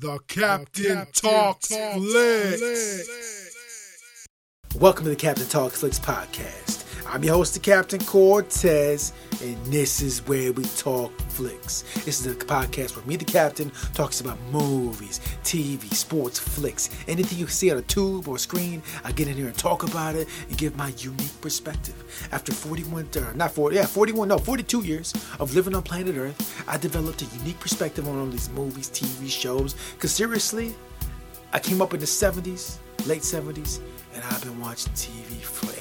The Captain, Talks, Flicks. Welcome to the Captain Talks Flicks podcast. I'm your host, the Captain Cortez, and this is where we talk flicks. This is a podcast where me, the Captain, talks about movies, TV, sports, flicks, anything you see on a tube or a screen. I get in here and talk about it and give my unique perspective. After 41, uh, not 40, yeah, 41, no, 42 years of living on planet Earth, I developed a unique perspective on all these movies, TV shows. Because seriously, I came up in the 70s, late 70s, and I've been watching TV for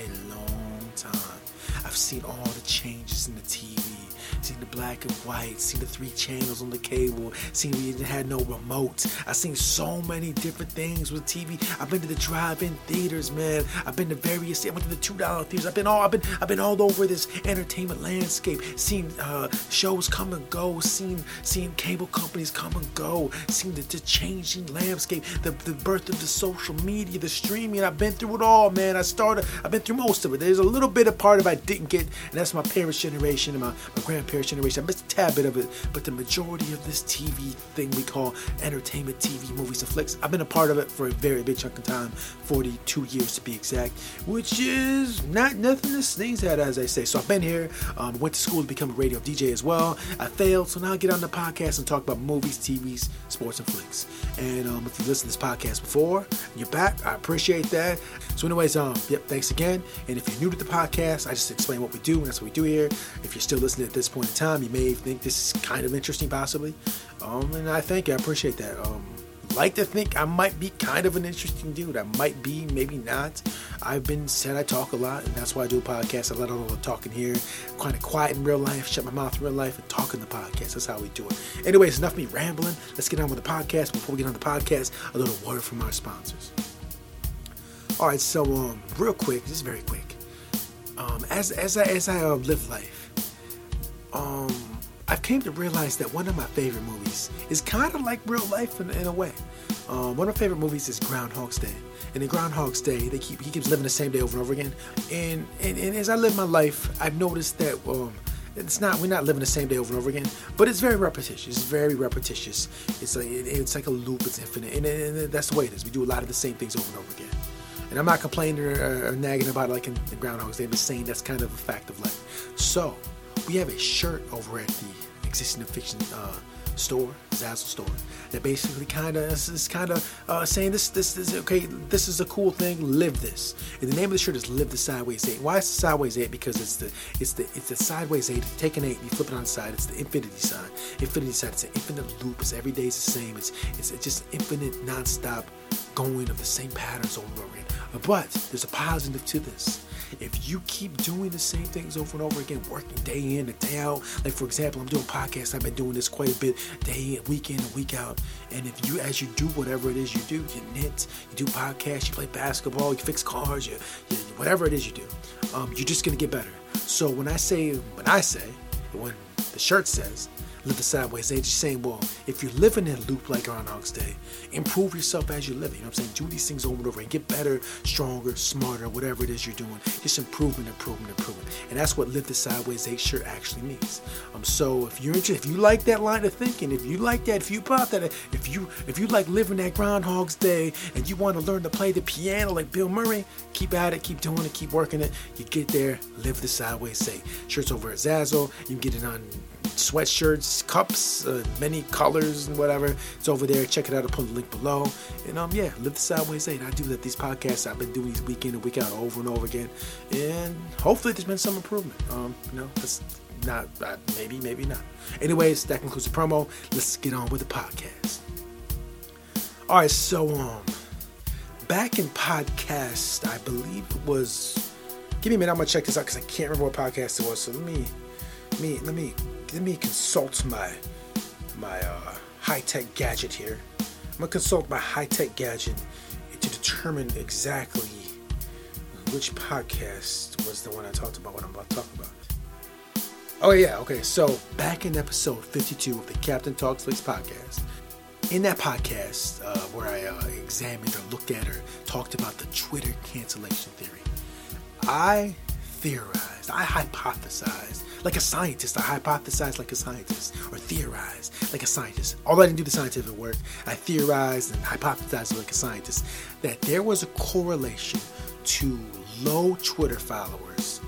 seen all the changes in the TV, seen the black and white, seen the three channels on the cable, seen we had no remote. I've seen so many different things with TV. I've been to the drive-in theaters, man. I've been to various. I went to the two dollar theaters. I've been all. I've been. I've been all over this entertainment landscape. Seen uh, shows come and go. Seen seen cable companies come and go. Seen the, the changing landscape. The the birth of the social media, the streaming. I've been through it all, man. I started. I've been through most of it. There's a little bit of part of I didn't get, and that's my parents' generation and my, my grandparents' generation. I missed a tad bit of it, but the majority of this TV thing we call entertainment TV, movies, and flicks, I've been a part of it for a very big chunk of time, 42 years to be exact, which is not nothing to sneeze at, as I say. So I've been here, um, went to school to become a radio DJ as well. I failed, so now I get on the podcast and talk about movies, TVs, sports, and flicks. And um, if you listened to this podcast before, you're back. I appreciate that. So, anyways, um, yep, thanks again. And if you're new to the podcast, I just explain what we do, and that's what we do here. If you're still listening at this point in time, you may think this is kind of interesting, possibly. Um, and I thank you. I appreciate that. Um, like to think I might be kind of an interesting dude. I might be, maybe not. I've been said I talk a lot, and that's why I do a podcast. I let all the talking here, kind of quiet in real life, shut my mouth in real life, and talk in the podcast. That's how we do it. Anyways, enough me rambling. Let's get on with the podcast. Before we get on the podcast, a little word from our sponsors. All right, so um, real quick, just very quick. Um, as as I as I uh, live life, um, I've came to realize that one of my favorite movies is kind of like real life in, in a way. Um, one of my favorite movies is Groundhog's Day. And in Groundhog's Day, they keep he keeps living the same day over and over again. And and, and as I live my life, I've noticed that um, it's not we're not living the same day over and over again, but it's very repetitious. It's very repetitious. It's like it, it's like a loop. It's infinite, and, and, that's the way it is. We do a lot of the same things over and over again. And I'm not complaining or, or nagging about it like in, in Groundhog's Day. I'm just saying that's kind of a fact of life. So we have a shirt over at the existing fiction uh, store, Zazzle store, that basically kind of is kind of uh, saying this, this is okay. This is a cool thing. Live this. And the name of the shirt is "Live the Sideways Eight. Why is the sideways eight? Because it's the it's the it's the sideways eight. take an eight, you flip it on the side. It's the infinity sign. Infinity sign. It's an infinite loop. It's every day is the same. It's it's just infinite, nonstop going of the same patterns over and over again. But there's a positive to this. If you keep doing the same things over and over again, working day in and day out, like for example, I'm doing podcasts, I've been doing this quite a bit, day in, week in and week out. And if you, as you do whatever it is you do, you knit, you do podcasts, you play basketball, you fix cars, you, you whatever it is you do, um, you're just gonna get better. So when I say, when I say, when the shirt says, the sideways. They're just saying, well, if you're living in a loop like Groundhog's Day, improve yourself as you live it. You know what I'm saying? Do these things over and over and get better, stronger, smarter, whatever it is you're doing. Just improving, improving, improving. And that's what live the sideways eight shirt actually means. Um, so if you're interested, if you like that line of thinking, if you like that, if you pop that, if you if you like living that Groundhog's Day and you want to learn to play the piano like Bill Murray, keep at it, keep doing it, keep working it. You get there, live the sideways eight. Shirts over at Zazzle. You can get it on sweatshirts, cups, uh, many colors and whatever. It's over there. Check it out. I'll put the link below. And um, yeah, live the sideways eight. I do that. These podcasts I've been doing these week in and week out over and over again, and hopefully there's been some improvement. Um, you know, it's not uh, maybe, maybe not. Anyways, that concludes the promo. Let's get on with the podcast. All right, so um, back in podcast, I believe it was. Give me a minute. I'm gonna check this out because I can't remember what podcast it was. So let me, me, let me let me consult my my uh, high tech gadget here. I'm gonna consult my high tech gadget to determine exactly which podcast was the one I talked about. What I'm about to talk about. Oh yeah, okay. So back in episode 52 of the Captain Talks Flicks podcast, in that podcast uh, where I uh, examined or looked at or talked about the Twitter cancellation theory, I theorized, I hypothesized like a scientist. I hypothesized like a scientist, or theorized like a scientist. Although I didn't do the scientific work, I theorized and hypothesized like a scientist that there was a correlation to low Twitter followers,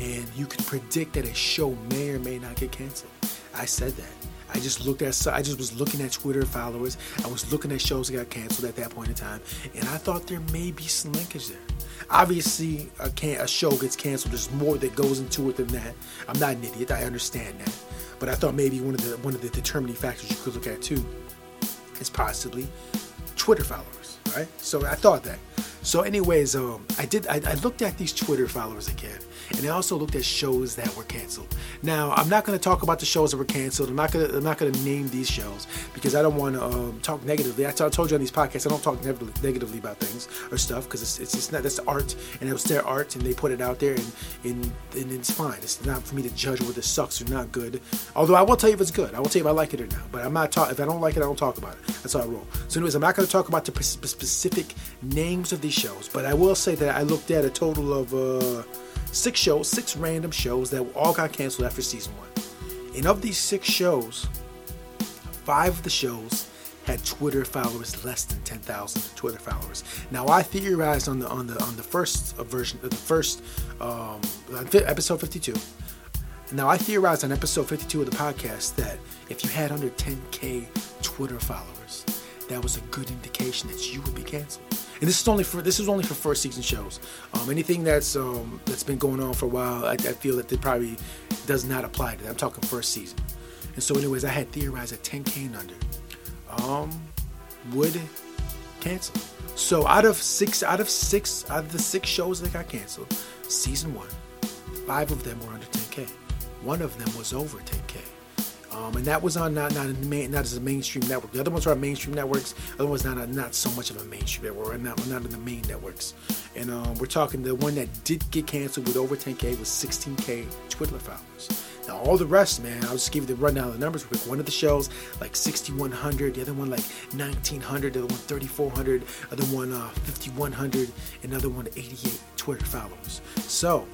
and you could predict that a show may or may not get canceled. I said that. I just looked at, I just was looking at Twitter followers. I was looking at shows that got canceled at that point in time, and I thought there may be some linkage there. Obviously, a, can, a show gets canceled. There's more that goes into it than that. I'm not an idiot. I understand that, but I thought maybe one of the one of the determining factors you could look at too is possibly Twitter followers, right? So I thought that. So, anyways, um, I did. I, I looked at these Twitter followers again, and I also looked at shows that were canceled. Now, I'm not going to talk about the shows that were canceled. I'm not going to. I'm not going to name these shows because I don't want to um, talk negatively. I, t- I told you on these podcasts I don't talk negatively, negatively about things or stuff because it's, it's it's not that's art and it was their art and they put it out there and and, and it's fine. It's not for me to judge whether it sucks or not good. Although I will tell you if it's good. I will tell you if I like it or not. But I'm not talk. If I don't like it, I don't talk about it. That's how I roll. So, anyways, I'm not going to talk about the specific names of these shows, but I will say that I looked at a total of. Uh, six shows, six random shows that all got canceled after season one. And of these six shows, five of the shows had Twitter followers less than 10,000 Twitter followers. Now I theorized on the on the on the first uh, version of the first um, uh, episode 52. Now I theorized on episode 52 of the podcast that if you had under 10k Twitter followers, that was a good indication that you would be canceled and this is only for this is only for first season shows. Um, anything that's um, that's been going on for a while, I, I feel that it probably does not apply to that. I'm talking first season. And so, anyways, I had theorized that 10k and under um, would cancel. So out of six, out of six, out of the six shows that got canceled, season one, five of them were under 10k. One of them was over 10k. Um, and that was on not not main, not as a mainstream network. The other ones on mainstream networks. The other ones not not so much of a mainstream network. We're not, we're not in the main networks. And um, we're talking the one that did get canceled with over 10k was 16k Twitter followers. Now all the rest, man, I'll just give you the rundown of the numbers. Quick. One of the shows like 6100, the other one like 1900, the other one 3400, other one uh, 5100, another one 88 Twitter followers. So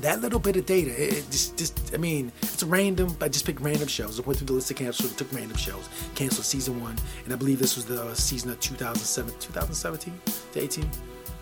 that little bit of data, it, just, just, I mean, it's random. I just picked random shows. I went through the list of cancels, took random shows, canceled season one, and I believe this was the season of 2007, 2017 to 18.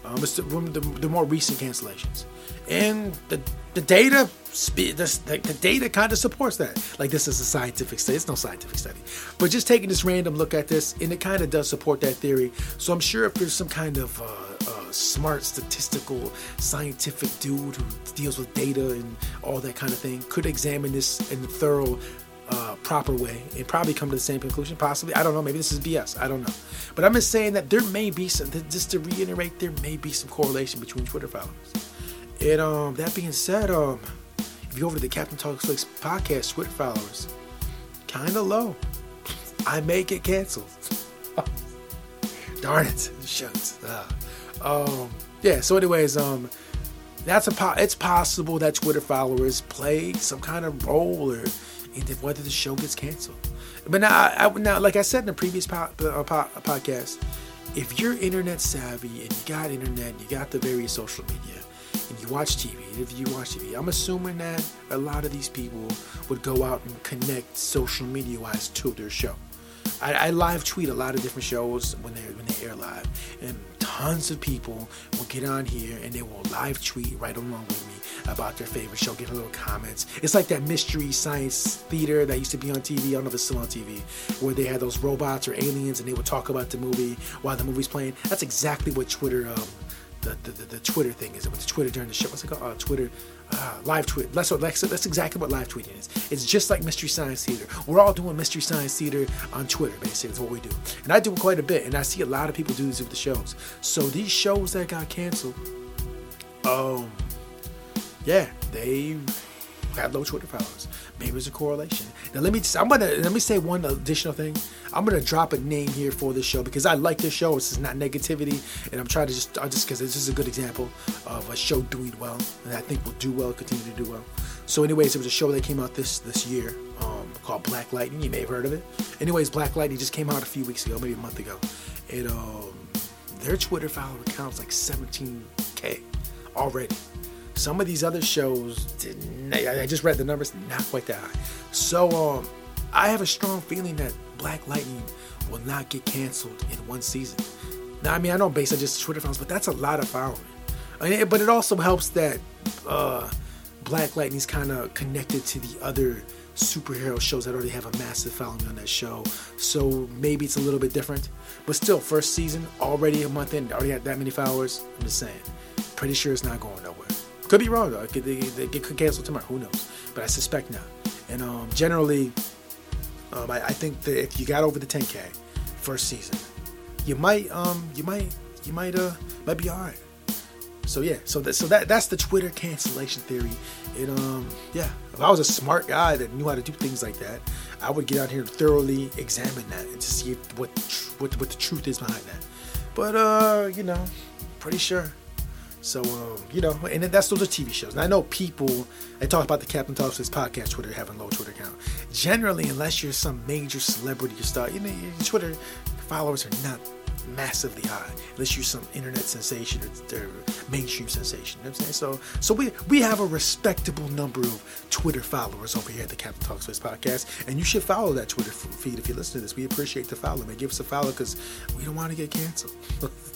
Um, it's the, the, the, more recent cancellations, and the the data the, the data kind of supports that. Like this is a scientific study. It's no scientific study, but just taking this random look at this, and it kind of does support that theory. So I'm sure if there's some kind of uh, smart, statistical, scientific dude who deals with data and all that kind of thing could examine this in a thorough, uh, proper way and probably come to the same conclusion. Possibly, I don't know. Maybe this is BS. I don't know. But I'm just saying that there may be some. Just to reiterate, there may be some correlation between Twitter followers. And um, that being said, um, if you go over to the Captain Talks Flicks podcast, Twitter followers kind of low. I may get canceled. Darn it! Shucks. Uh, um, yeah. So, anyways, um, that's a po- it's possible that Twitter followers play some kind of role or in whether the show gets canceled. But now, I, now, like I said in the previous po- uh, po- podcast, if you're internet savvy and you got internet, you got the various social media, and you watch TV, if you watch TV, I'm assuming that a lot of these people would go out and connect social media wise to their show. I, I, live tweet a lot of different shows when they when they air live, and tons of people will get on here and they will live tweet right along with about their favorite show, a little comments. It's like that mystery science theater that used to be on TV. I don't know if it's still on TV, where they had those robots or aliens and they would talk about the movie while the movie's playing. That's exactly what Twitter um, the, the, the, Twitter thing is. It was Twitter during the show. What's it called? Uh, Twitter uh, live tweet. That's what that's, that's exactly what live tweeting is. It's just like Mystery Science Theater. We're all doing Mystery Science Theater on Twitter. Basically, is what we do. And I do it quite a bit. And I see a lot of people do this with the shows. So these shows that got canceled, um, yeah, they had low Twitter followers. Maybe there's a correlation. Now let me I'm gonna let me say one additional thing. I'm gonna drop a name here for this show because I like this show. This is not negativity, and I'm trying to just I just because this is a good example of a show doing well, and I think will do well, continue to do well. So, anyways, it was a show that came out this this year um, called Black Lightning. You may have heard of it. Anyways, Black Lightning just came out a few weeks ago, maybe a month ago. It um, their Twitter follower count is like 17k already. Some of these other shows, didn't, I just read the numbers, not quite that high. So um, I have a strong feeling that Black Lightning will not get canceled in one season. Now, I mean, I know based on just Twitter followers, but that's a lot of following. I mean, but it also helps that uh, Black Lightning's kind of connected to the other superhero shows that already have a massive following on that show. So maybe it's a little bit different. But still, first season, already a month in, already had that many followers. I'm just saying. Pretty sure it's not going nowhere. Could be wrong though. It could, they, they could cancel tomorrow. Who knows? But I suspect not. And um, generally, um, I, I, think that if you got over the 10k first season, you might um you might you might uh might be all right. So yeah, so that so that that's the Twitter cancellation theory. It um yeah, if I was a smart guy that knew how to do things like that, I would get out here and thoroughly examine that and to see what what what the truth is behind that. But uh, you know, pretty sure so, um, you know, and that's those are TV shows. And I know people, I talk about the Captain Talks this podcast Twitter having low Twitter count. Generally, unless you're some major celebrity or star, you know, your Twitter followers are not massively high unless you're some internet sensation or, or mainstream sensation. You know I'm saying? So, so we we have a respectable number of Twitter followers over here at the Captain Talks this podcast, and you should follow that Twitter feed if you listen to this. We appreciate the follow, man. Give us a follow because we don't want to get canceled.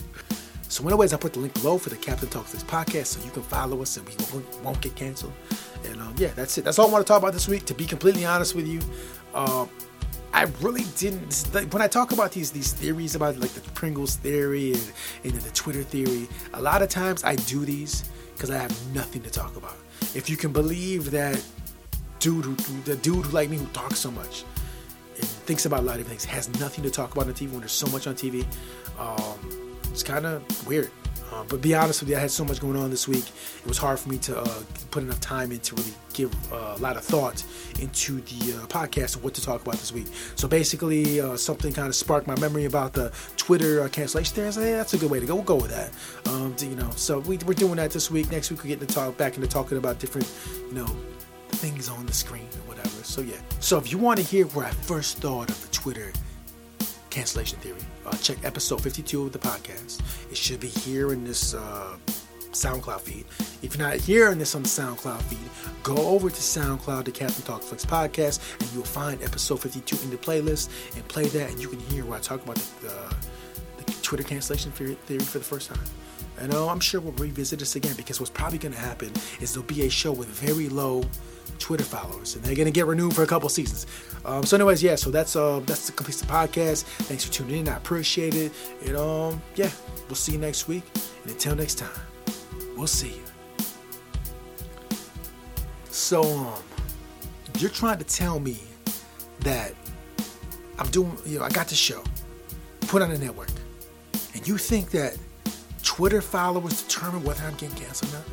So, in anyways, I put the link below for the Captain Talks This podcast so you can follow us and we won't get canceled. And um, yeah, that's it. That's all I want to talk about this week. To be completely honest with you, uh, I really didn't. When I talk about these these theories about like the Pringles theory and, and the Twitter theory, a lot of times I do these because I have nothing to talk about. If you can believe that dude who the dude who like me who talks so much and thinks about a lot of things has nothing to talk about on TV when there's so much on TV. Um, it's kind of weird. Uh, but be honest with you, I had so much going on this week. It was hard for me to uh, put enough time in to really give uh, a lot of thought into the uh, podcast of what to talk about this week. So basically, uh, something kind of sparked my memory about the Twitter uh, cancellation there. I said, hey, that's a good way to go. We'll go with that. Um, you know, so we, are doing that this week. Next week, we're getting to talk back into talking about different, you know, things on the screen or whatever. So yeah. So if you want to hear where I first thought of the Twitter cancellation theory. Uh, check episode 52 of the podcast. It should be here in this uh, SoundCloud feed. If you're not hearing this on the SoundCloud feed, go over to SoundCloud, the Captain Talk Flicks podcast, and you'll find episode 52 in the playlist and play that, and you can hear where I talk about the, the, the Twitter cancellation theory for the first time. And uh, I'm sure we'll revisit this again because what's probably going to happen is there'll be a show with very low Twitter followers, and they're gonna get renewed for a couple seasons. Um, so, anyways, yeah. So that's uh that's the complete the podcast. Thanks for tuning in. I appreciate it. And um, yeah, we'll see you next week. And until next time, we'll see you. So um, you're trying to tell me that I'm doing, you know, I got the show put on a network, and you think that Twitter followers determine whether I'm getting canceled or not?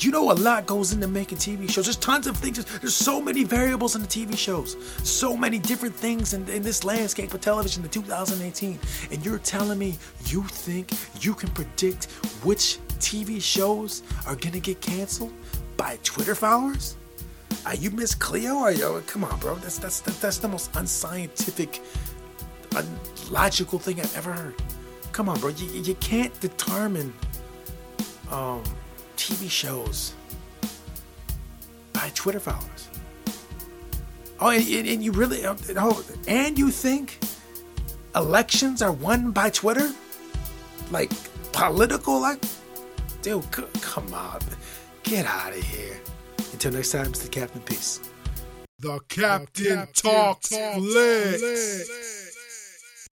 You know, a lot goes into making TV shows. There's tons of things. There's so many variables in the TV shows. So many different things in, in this landscape of television in 2018. And you're telling me you think you can predict which TV shows are going to get canceled by Twitter followers? Are you Miss Cleo? Are you, come on, bro. That's, that's, that's the most unscientific, unlogical thing I've ever heard. Come on, bro. You, you can't determine um, TV shows by Twitter followers. Oh, and, and you really, uh, oh, and you think elections are won by Twitter? Like political, like, dude, c- come on, get out of here. Until next time, Mr. Captain Peace. The Captain, the Captain talks, talks flicks. flicks.